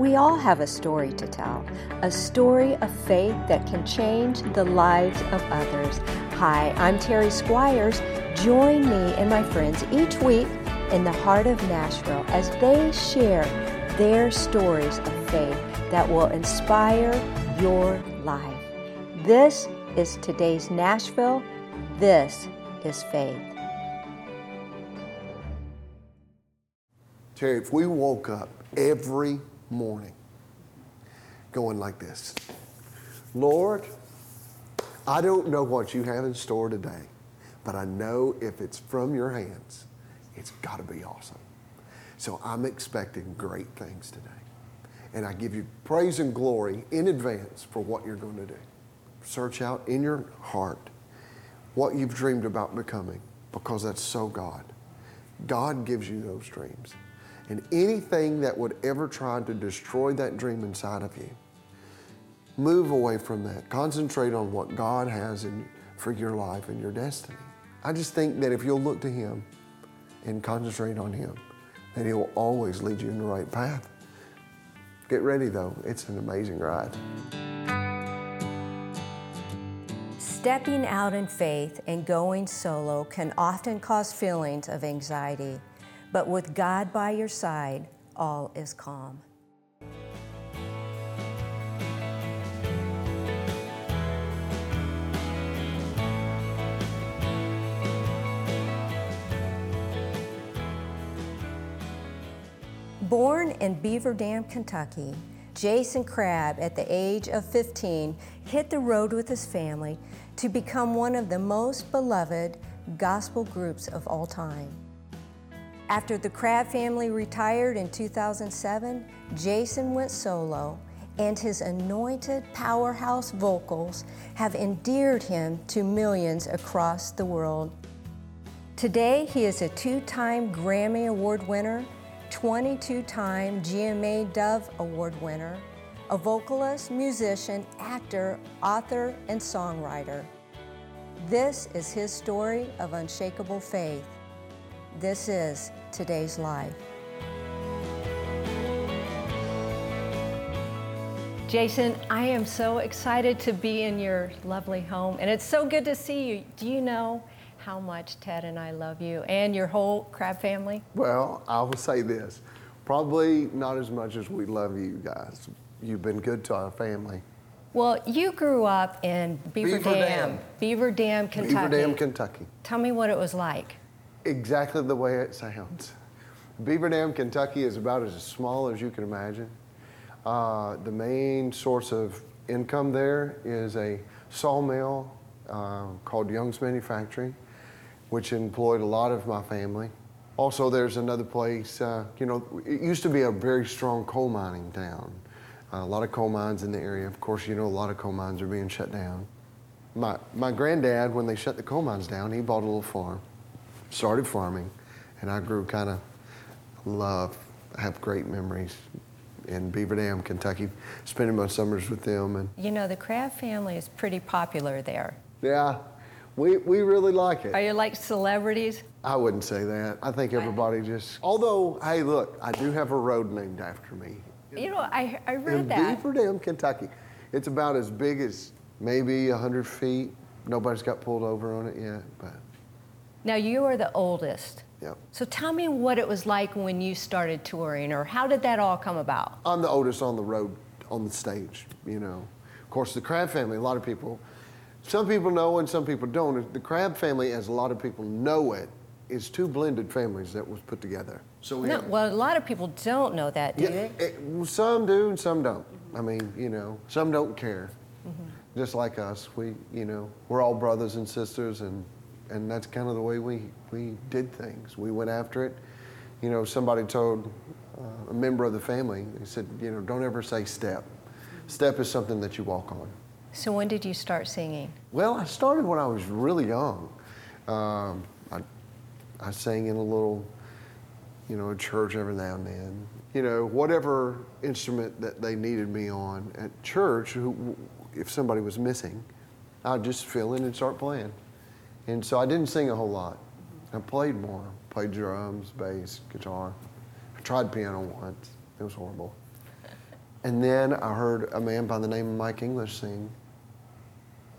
We all have a story to tell, a story of faith that can change the lives of others. Hi, I'm Terry Squires. Join me and my friends each week in the heart of Nashville as they share their stories of faith that will inspire your life. This is today's Nashville. This is faith. Terry, if we woke up every morning going like this Lord, I don't know what you have in store today, but I know if it's from your hands, it's got to be awesome. So I'm expecting great things today. And I give you praise and glory in advance for what you're going to do. Search out in your heart what you've dreamed about becoming because that's so God. God gives you those dreams. And anything that would ever try to destroy that dream inside of you, move away from that. Concentrate on what God has in, for your life and your destiny. I just think that if you'll look to Him and concentrate on Him, that He will always lead you in the right path. Get ready though, it's an amazing ride. Stepping out in faith and going solo can often cause feelings of anxiety, but with God by your side, all is calm. Born in Beaver Dam, Kentucky, Jason Crabb, at the age of 15, hit the road with his family to become one of the most beloved gospel groups of all time. After the Crabb family retired in 2007, Jason went solo, and his anointed powerhouse vocals have endeared him to millions across the world. Today, he is a two time Grammy Award winner 22 time GMA Dove Award winner, a vocalist, musician, actor, author, and songwriter. This is his story of unshakable faith. This is today's life. Jason, I am so excited to be in your lovely home, and it's so good to see you. Do you know how much Ted and I love you and your whole Crabb family? Well, I will say this probably not as much as we love you guys. You've been good to our family. Well, you grew up in Beaver, Beaver Dam, Dam. Beaver Dam, Kentucky. Beaver Dam, Kentucky. Tell me what it was like. Exactly the way it sounds. Beaver Dam, Kentucky is about as small as you can imagine. Uh, the main source of income there is a sawmill uh, called Young's Manufacturing, which employed a lot of my family. Also, there's another place, uh, you know, it used to be a very strong coal mining town. a lot of coal mines in the area. Of course, you know, a lot of coal mines are being shut down. My, my granddad, when they shut the coal mines down, he bought a little farm, started farming, and I grew kind of love, have great memories in Beaver Dam, Kentucky, spending my summers with them. And You know, the Crabb family is pretty popular there. yeah, we, we really like it. Are you like celebrities? I wouldn't say that. I think everybody just, although, hey, look, I do have a road named after me. You know, I, I read in that. Beaver Dam, Kentucky. It's about as big as maybe 100 feet. Nobody's got pulled over on it yet, but Now, you are the oldest. yep. So tell me what it was like when you started touring, or how did that all come about? I'm the oldest on the road, on the stage, you know. Of course, the Crabb family, a lot of people, some people know and some people don't. The Crabb family, as a lot of people know it, is two blended families that was put together. So we No, have, well, a lot of people don't know that, do yeah, they? it- well, some do and some don't. I mean, you know, some don't care. Mm-hmm. Just like us, we, you know, we're all brothers and sisters, and and that's kind of the way we we did things. We went after it. You know, somebody told uh, a member of the family, they said, you know, don't ever say step. Step is something that you walk on. So when did you start singing? Well, I started when I was really young. Um, I, I sang in a little, you know, a church every now and then. You know, whatever instrument that they needed me on at church, who, if somebody was missing, I'd just fill in and start playing. And so I didn't sing a whole lot. I played more. Played drums, bass, guitar. I tried piano once. It was horrible. And then I heard a man by the name of Mike English sing.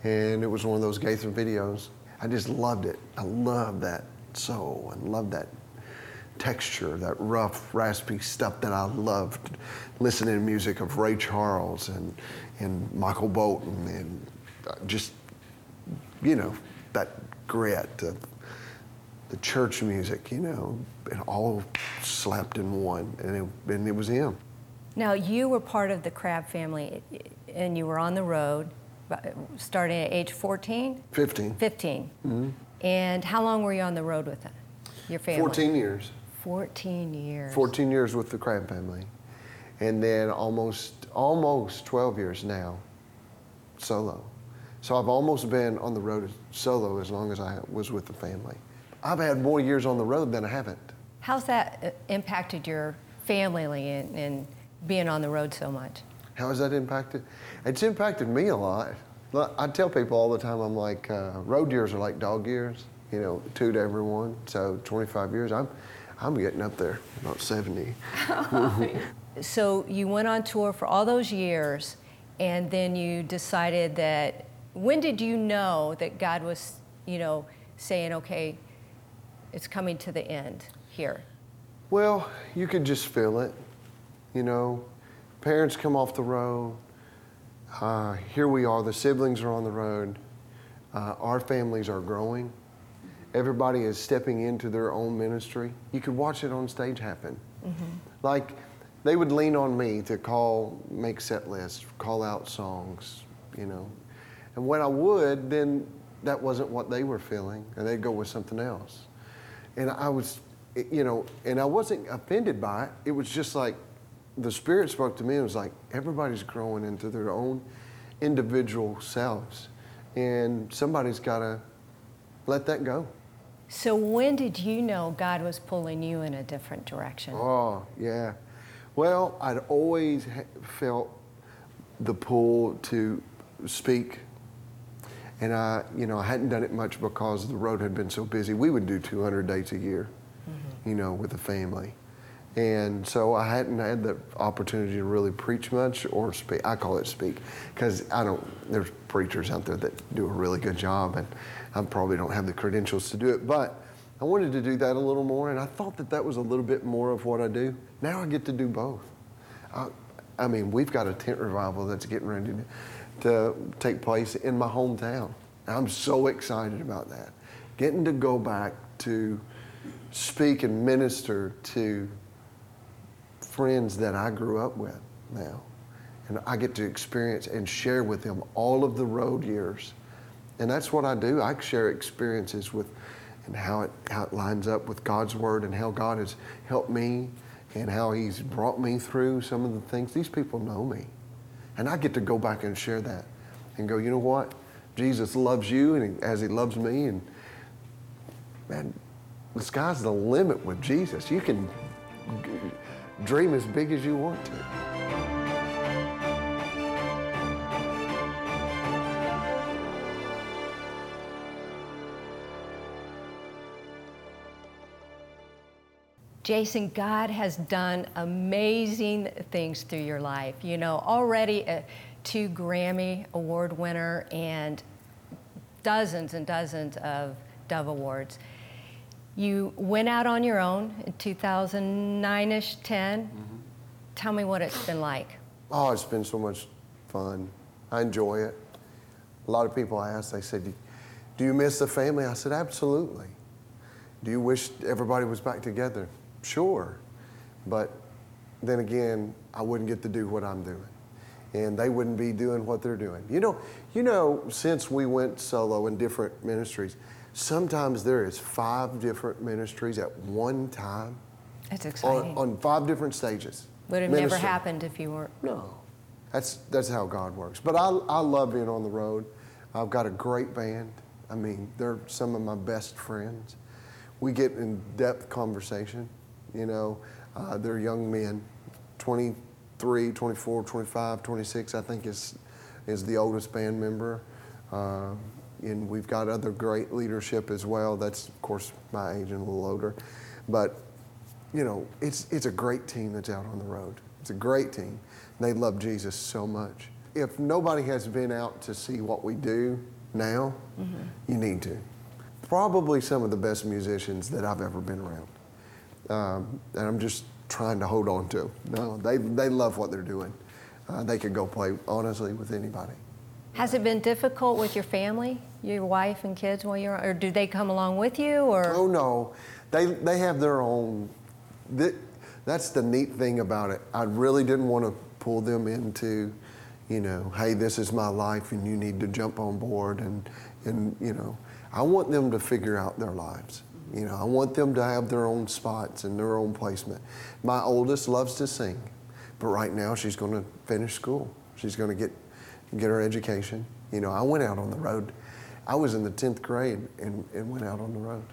And it was one of those Gaither videos. I just loved it. I loved that soul and loved that texture, that rough, raspy stuff that I loved. Listening to music of Ray Charles and, and Michael Bolton and uh, just, you know, that grit of the church music, you know, it all slapped in one. And it, and it was him. Now, you were part of the Crabb family and you were on the road starting at age 14? 15. 15. Mm-hmm. And how long were you on the road with them, your family? 14 years. 14 years. 14 years with the Crabb family. And then almost, almost 12 years now, solo. So I've almost been on the road solo as long as I was with the family. I've had more years on the road than I haven't. How's that uh, impacted your family and, and being on the road so much? How has that impacted? It's impacted me a lot. I tell people all the time, I'm like, uh, road years are like dog years, you know, two to everyone. So 25 years, I'm, I'm getting up there, about 70. so you went on tour for all those years, and then you decided that, when did you know that God was, you know, saying, okay, it's coming to the end here? Well, you could just feel it, you know. Parents come off the road. Uh, here we are, the siblings are on the road. Uh, our families are growing. Everybody is stepping into their own ministry. You could watch it on stage happen. Mm-hmm. Like they would lean on me to call, make set lists, call out songs, you know. And when I would, then that wasn't what they were feeling, and they'd go with something else. And I was, eh, you know, and I wasn't offended by it. It was just like, the Spirit spoke to me and was like, everybody's growing into their own individual selves. And somebody's got to let that go. So, when did you know God was pulling you in a different direction? Oh, yeah. Well, I'd always felt the pull to speak. And I, you know, I hadn't done it much because the road had been so busy. We would do 200 dates a year, mm-hmm. you know, with the family. And so I hadn't had the opportunity to really preach much or speak. I call it speak because I don't, there's preachers out there that do a really good job and I probably don't have the credentials to do it. But I wanted to do that a little more and I thought that that was a little bit more of what I do. Now I get to do both. I, I mean, we've got a tent revival that's getting ready to, to take place in my hometown. I'm so excited about that. Getting to go back to speak and minister to friends that I grew up with now. And I get to experience and share with them all of the road years. And that's what I do. I share experiences with and how it, how it lines up with God's Word and how God has helped me and how He's brought me through some of the things. These people know me. And I get to go back and share that and go, you know what? Jesus loves you and as He loves me. And man, the sky's the limit with Jesus. You can dream as big as you want to. Jason, God has done amazing things through your life. You know, already a two Grammy Award winner and dozens and dozens of Dove Awards. You went out on your own in 2009 ish, 10. Mm-hmm. Tell me what it's been like. Oh, it's been so much fun. I enjoy it. A lot of people ask, they said, Do you miss the family? I said, Absolutely. Do you wish everybody was back together? Sure. But then again, I wouldn't get to do what I'm doing. And they wouldn't be doing what they're doing. You know, you know, since we went solo in different ministries, Sometimes there is five different ministries at one time. That's exciting. On, on five different stages. Would have Ministry. never happened if you weren't. No. That's, that's how God works. But I, I love being on the road. I've got a great band. I mean, they're some of my best friends. We get in depth conversation. You know, uh, they're young men, 23, 24, 25, 26, I think is, is the oldest band member. Uh, and we've got other great leadership as well. That's, of course, my age and a little older. But you know, it's, it's a great team that's out on the road. It's a great team. They love Jesus so much. If nobody has been out to see what we do now, you need to. Probably some of the best musicians that I've ever been around. Um, and I'm just trying to hold on to. No, they, they love what they're doing. Uh, they could go play, honestly, with anybody. Has it been difficult with your family, your wife and kids while you're, or do they come along with you, or? Oh no, they they have their own. That, that's the neat thing about it. I really didn't want to pull them into, you know, hey, this is my life, and you need to jump on board, and and you know, I want them to figure out their lives. You know, I want them to have their own spots and their own placement. My oldest loves to sing, but right now she's going to finish school. She's going to get get her education. You know, I went out on the road. I was in the 10th grade and, and went out on the road.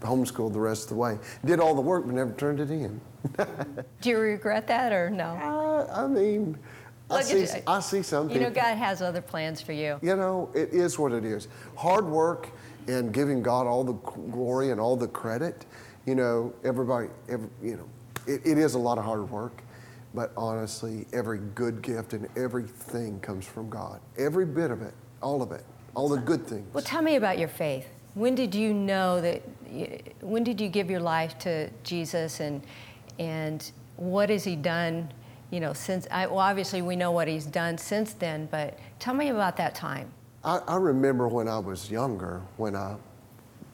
Homeschooled the rest of the way. Did all the work but never turned it in. Do you regret that or no? I, I mean, I see. I see some You people. know, God has other plans for you. You know, it is what it is. Hard work and giving God all the glory and all the credit. You know, everybody, every, you know, it, it is a lot of hard work. But honestly, every good gift and everything comes from God. Every bit of it, all of it, all the good things. Well, tell me about your faith. When did you know that? When did you give your life to Jesus, and and what has He done? You know, since I, well, obviously we know what He's done since then, but tell me about that time. I, I remember when I was younger, when I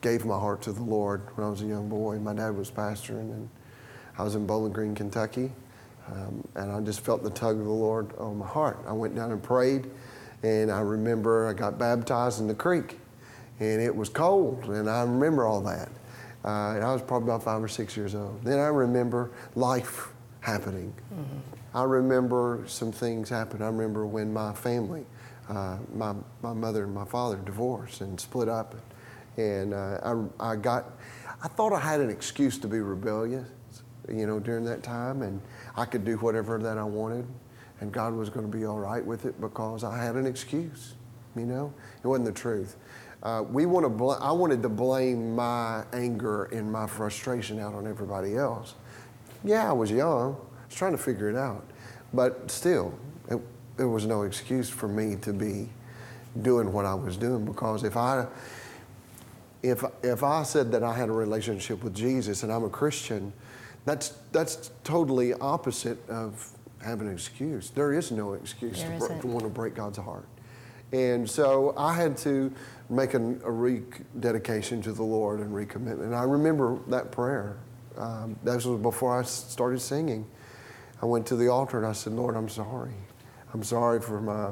gave my heart to the Lord when I was a young boy. My dad was pastoring, and I was in Bowling Green, Kentucky, um, and I just felt the tug of the Lord on my heart. I went down and prayed, and I remember I got baptized in the creek, and it was cold, and I remember all that. Uh, and I was probably about five or six years old. Then I remember life happening. I remember some things happened. I remember when my family, uh, my, my mother and my father divorced and split up. And uh, I, I got, I thought I had an excuse to be rebellious, you know, during that time. And I could do whatever that I wanted. And God was going to be all right with it because I had an excuse, you know? It wasn't the truth. Uh, we want to bl- I wanted to blame my anger and my frustration out on everybody else. Yeah, I was young. I was trying to figure it out. But still, it, there was no excuse for me to be doing what I was doing because if I if if I said that I had a relationship with Jesus and I'm a Christian, that's that's totally opposite of having an excuse. There is no excuse to, to want to break God's heart. And so I had to make an, a rededication to the Lord and recommitment. And I remember that prayer. Um, that was before I started singing. I went to the altar and I said, Lord, I'm sorry. I'm sorry for my,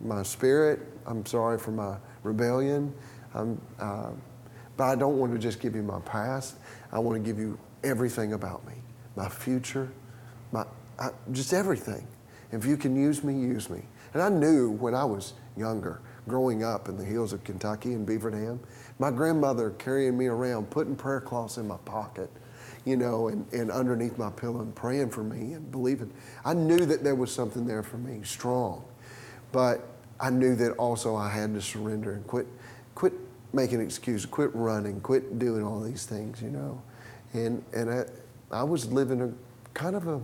my spirit. I'm sorry for my rebellion. I'm, uh, but I don't want to just give you my past. I want to give you everything about me, my future, my, I, just everything. If you can use me, use me. And I knew when I was younger, growing up in the hills of Kentucky and Beaver Dam, my grandmother carrying me around, putting prayer cloths in my pocket, you know, and, and underneath my pillow and praying for me and believing. I knew that there was something there for me, strong. But I knew that also I had to surrender and quit, quit making excuses, quit running, quit doing all these things, you know. And, and I, I was living a kind of a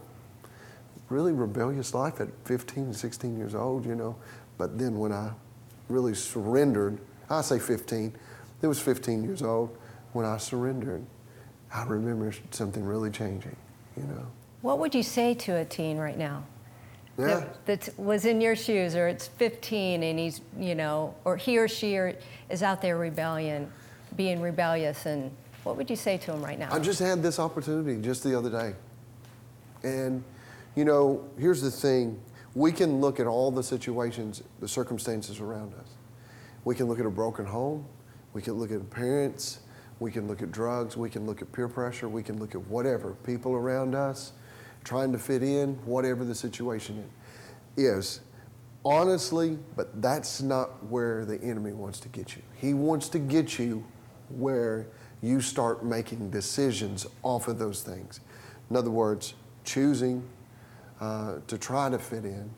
really rebellious life at 15, 16 years old, you know. But then when I really surrendered, I say 15, it was 15 years old when I surrendered. I remember something really changing, you know. What would you say to a teen right now? Yeah. That, that was in your shoes, or it's 15 and he's, you know, or he or she are, is out there rebellion, being rebellious, and what would you say to him right now? I just had this opportunity just the other day. And, you know, here's the thing we can look at all the situations, the circumstances around us. We can look at a broken home, we can look at parents, we can look at drugs, we can look at peer pressure, we can look at whatever, people around us trying to fit in, whatever the situation is. Honestly, but that's not where the enemy wants to get you. He wants to get you where you start making decisions off of those things. In other words, choosing uh, to try to fit in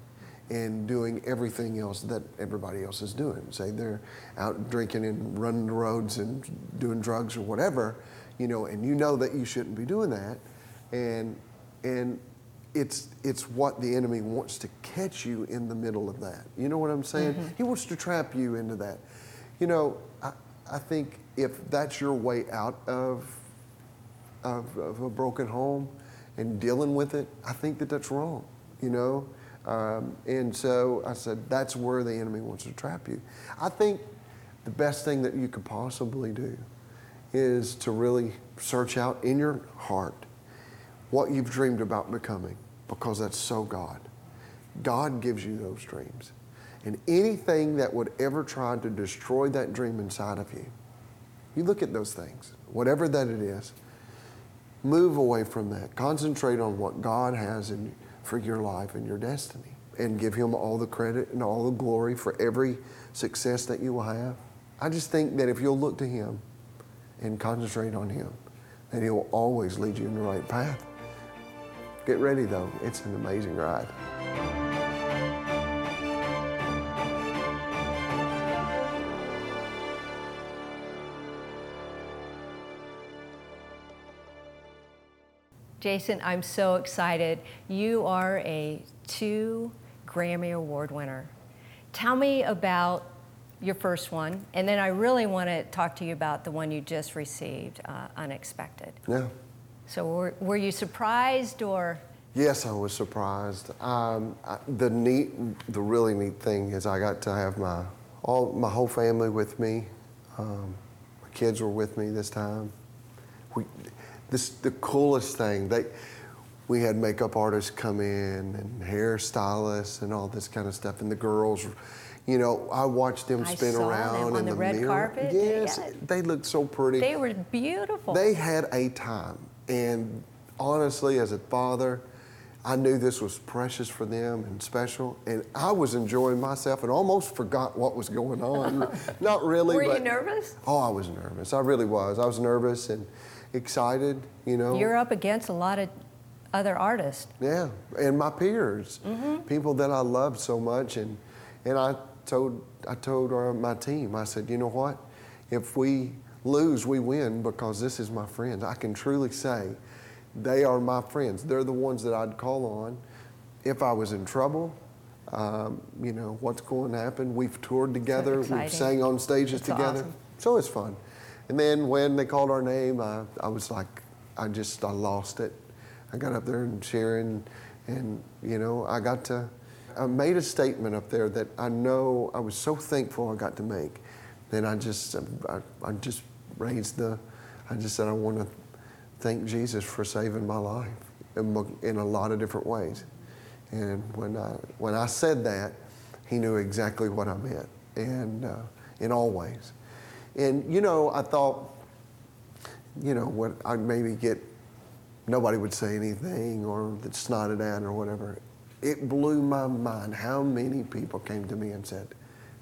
and doing everything else that everybody else is doing. Say they're out drinking and running the roads and doing drugs or whatever, you know, and you know that you shouldn't be doing that, And, and it's, it's what the enemy wants to catch you in the middle of that. You know what I'm saying? Mm-hmm. He wants to trap you into that. You know, I, I think if that's your way out of, of, of a broken home and dealing with it, I think that that's wrong, you know? Um, and so I said, that's where the enemy wants to trap you. I think the best thing that you could possibly do is to really search out in your heart what you've dreamed about becoming because that's so God. God gives you those dreams. And anything that would ever try to destroy that dream inside of you, you look at those things, whatever that it is, move away from that. Concentrate on what God has in, for your life and your destiny. And give Him all the credit and all the glory for every success that you will have. I just think that if you'll look to Him and concentrate on Him, that He'll always lead you in the right path. Get ready though, it's an amazing ride. Jason, I'm so excited. You are a two Grammy Award winner. Tell me about your first one, and then I really want to talk to you about the one you just received, uh, Unexpected. Yeah. So, were, were you surprised or? Yes, I was surprised. Um, I, the neat, the really neat thing is I got to have my all my whole family with me. Um, my kids were with me this time. We, this the coolest thing. They, we had makeup artists come in and hairstylists and all this kind of stuff, and the girls. You know, I watched them I spin them around on in the the, red mirror. carpet. Yes, Yeah. they looked so pretty. They were beautiful. They had a time. And honestly, as a father, I knew this was precious for them and special. And I was enjoying myself and almost forgot what was going on. Not really. were you but, nervous? Oh, I was nervous. I really was. I was nervous and excited, you know. You're up against a lot of other artists. Yeah, and my peers, Mm-hmm. people that I loved so much, and and I told I told our, my team, I said, you know what, if we lose, we win because this is my friends. I can truly say, they are my friends. They're the ones that I'd call on if I was in trouble. Um, you know what's going to happen. We've toured together. We've sang on stages It's together. awesome. So it's fun. And then when they called our name, I, I was like, I just, I lost it. I got up there and sharing, and, you know, I got to, I made a statement up there that I know I was so thankful I got to make. Then I just, I, I just raised the, I just said, I want to thank Jesus for saving my life in, in a lot of different ways. And when I, when I said that, he knew exactly what I meant, and uh, in all ways. And you know, I thought, you know, what I'd maybe get, nobody would say anything or that snotted at or whatever. It blew my mind how many people came to me and said,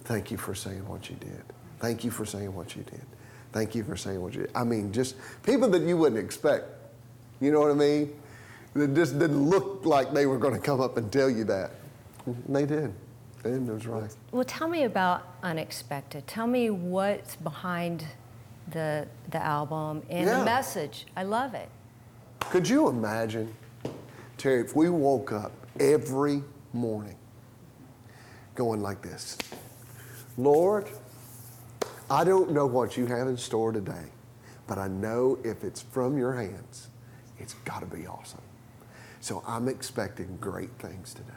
Thank you for saying what you did. Thank you for saying what you did. Thank you for saying what you did. I mean, just people that you wouldn't expect. You know what I mean? That just didn't look like they were going to come up and tell you that. And they did. And it right. Well, tell me about Unexpected. Tell me what's behind the the album and Yeah. the message. I love it. Could you imagine, Terry, if we woke up every morning going like this Lord, I don't know what you have in store today, but I know if it's from your hands, it's got to be awesome. So I'm expecting great things today.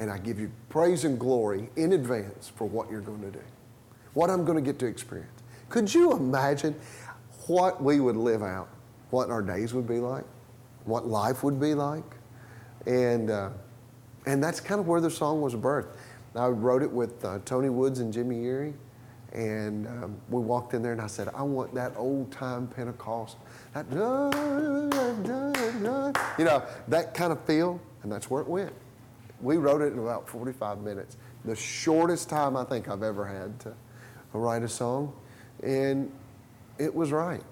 And I give you praise and glory in advance for what you're going to do, what I'm going to get to experience. Could you imagine what we would live out, what our days would be like, what life would be like? And, uh, and that's kind of where the song was birthed. I wrote it with uh, Tony Woods and Jimmy Yeary. And um, we walked in there and I said, I want that old time Pentecost, that, you know, that kind of feel. And that's where it went. We wrote it in about 45 minutes, the shortest time I think I've ever had to write a song. And it was right.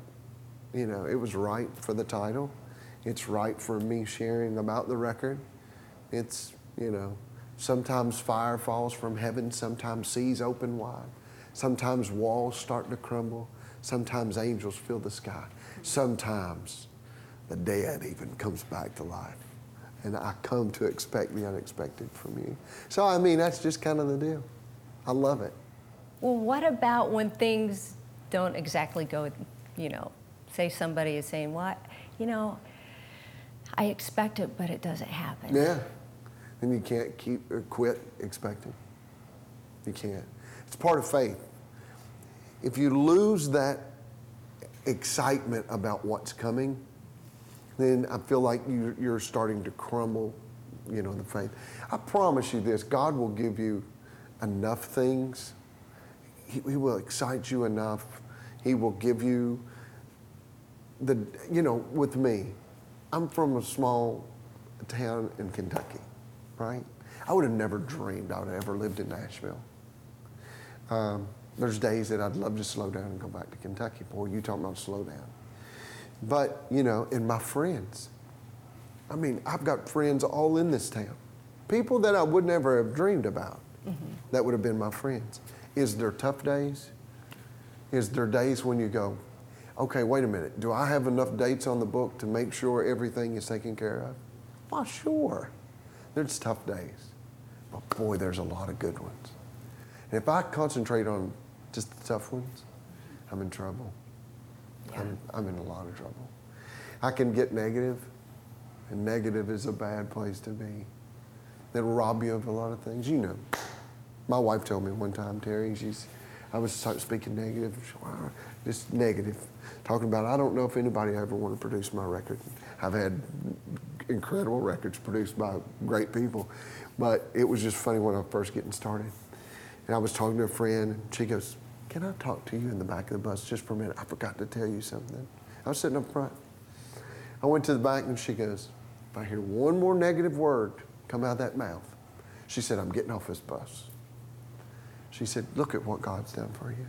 You know, it was right for the title. It's right for me sharing about the record. It's, you know, sometimes fire falls from heaven, sometimes seas open wide, sometimes walls start to crumble, sometimes angels fill the sky, sometimes the dead even comes back to life. And I come to expect the unexpected from you. So, I mean, that's just kind of the deal. I love it. Well, what about when things don't exactly go, you know, say somebody is saying, what, you know, I expect it, but it doesn't happen. Yeah. Then you can't keep or quit expecting. You can't. It's part of faith. If you lose that excitement about what's coming, then I feel like you, you're starting to crumble, you know, in the faith. I promise you this God will give you enough things, He, he will excite you enough, He will give you the, you know, with me, I'm from a small town in Kentucky, right? I would have never dreamed I would have ever lived in Nashville. Um, there's days that I'd love to slow down and go back to Kentucky. Boy, you talking about slow down. But, you know, and my friends. I mean, I've got friends all in this town. People that I would never have dreamed about mm-hmm. that would have been my friends. Is there tough days? Is there days when you go, okay, wait a minute, do I have enough dates on the book to make sure everything is taken care of? Well, sure. There's tough days. But boy, there's a lot of good ones. And if I concentrate on just the tough ones, I'm in trouble. Yeah. I'm, I'm in a lot of trouble. I can get negative, and negative is a bad place to be. It'll rob you of a lot of things. You know. My wife told me one time, Terry, she's, I was speaking negative, just negative, talking about, I don't know if anybody ever want to produce my record. I've had incredible records produced by great people, but it was just funny when I was first getting started. And I was talking to a friend, and she goes, Can I talk to you in the back of the bus just for a minute? I forgot to tell you something. I was sitting up front. I went to the back, and she goes, If I hear one more negative word come out of that mouth, she said, I'm getting off this bus. She said, Look at what God's done for you.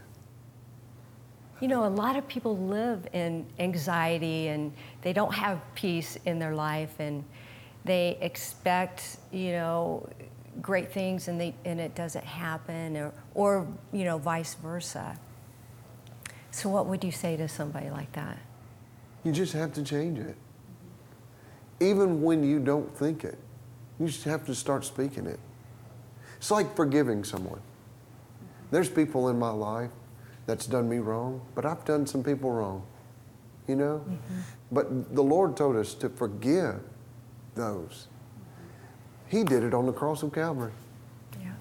You know, a lot of people live in anxiety and they don't have peace in their life and they expect, you know, great things and, they, and it doesn't happen or, or, you know, vice versa. So, what would you say to somebody like that? You just have to change it. Even when you don't think it, you just have to start speaking it. It's like forgiving someone. There's people in my life that's done me wrong, but I've done some people wrong, you know? Mm-hmm. But the Lord told us to forgive those. He did it on the cross of Calvary. Yeah.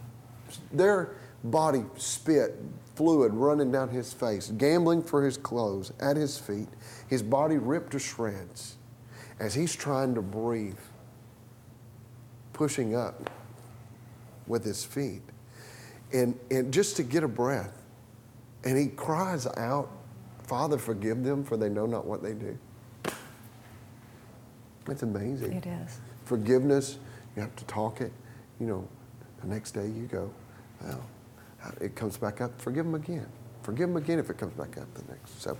Their body spit, fluid running down his face, gambling for his clothes at his feet, his body ripped to shreds as he's trying to breathe, pushing up with his feet. And, and just to get a breath. And he cries out, Father, forgive them, for they know not what they do. It's amazing. It is. Forgiveness, you have to talk it. You know, the next day you go, well, it comes back up. Forgive them again. Forgive them again if it comes back up the next. So,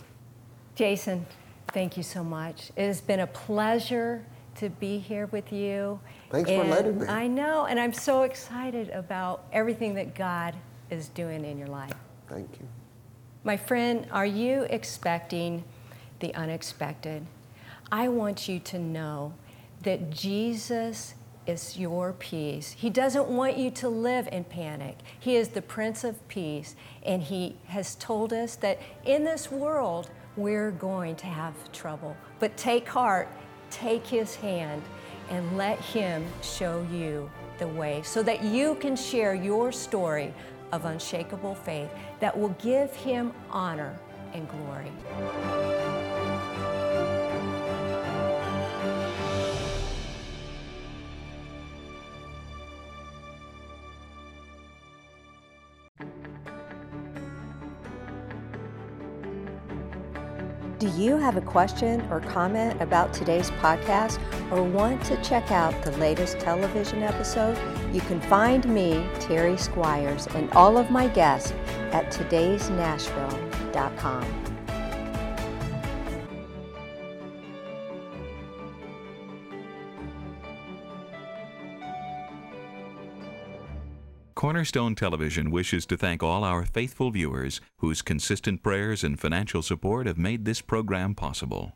Jason, thank you so much. It has been a pleasure to be here with you. Thanks and for letting me. I know, and I'm so excited about everything that God is doing in your life. Thank you. My friend, are you expecting the unexpected? I want you to know that Jesus is your peace. He doesn't want you to live in panic. He is the Prince of Peace, and He has told us that in this world we're going to have trouble. But take heart, take His hand, and let Him show you the way so that you can share your story of unshakable faith that will give him honor and glory. Do you have a question or comment about today's podcast or want to check out the latest television episode? You can find me, Terry Squires, and all of my guests at today'snashville.com. Cornerstone Television wishes to thank all our faithful viewers whose consistent prayers and financial support have made this program possible.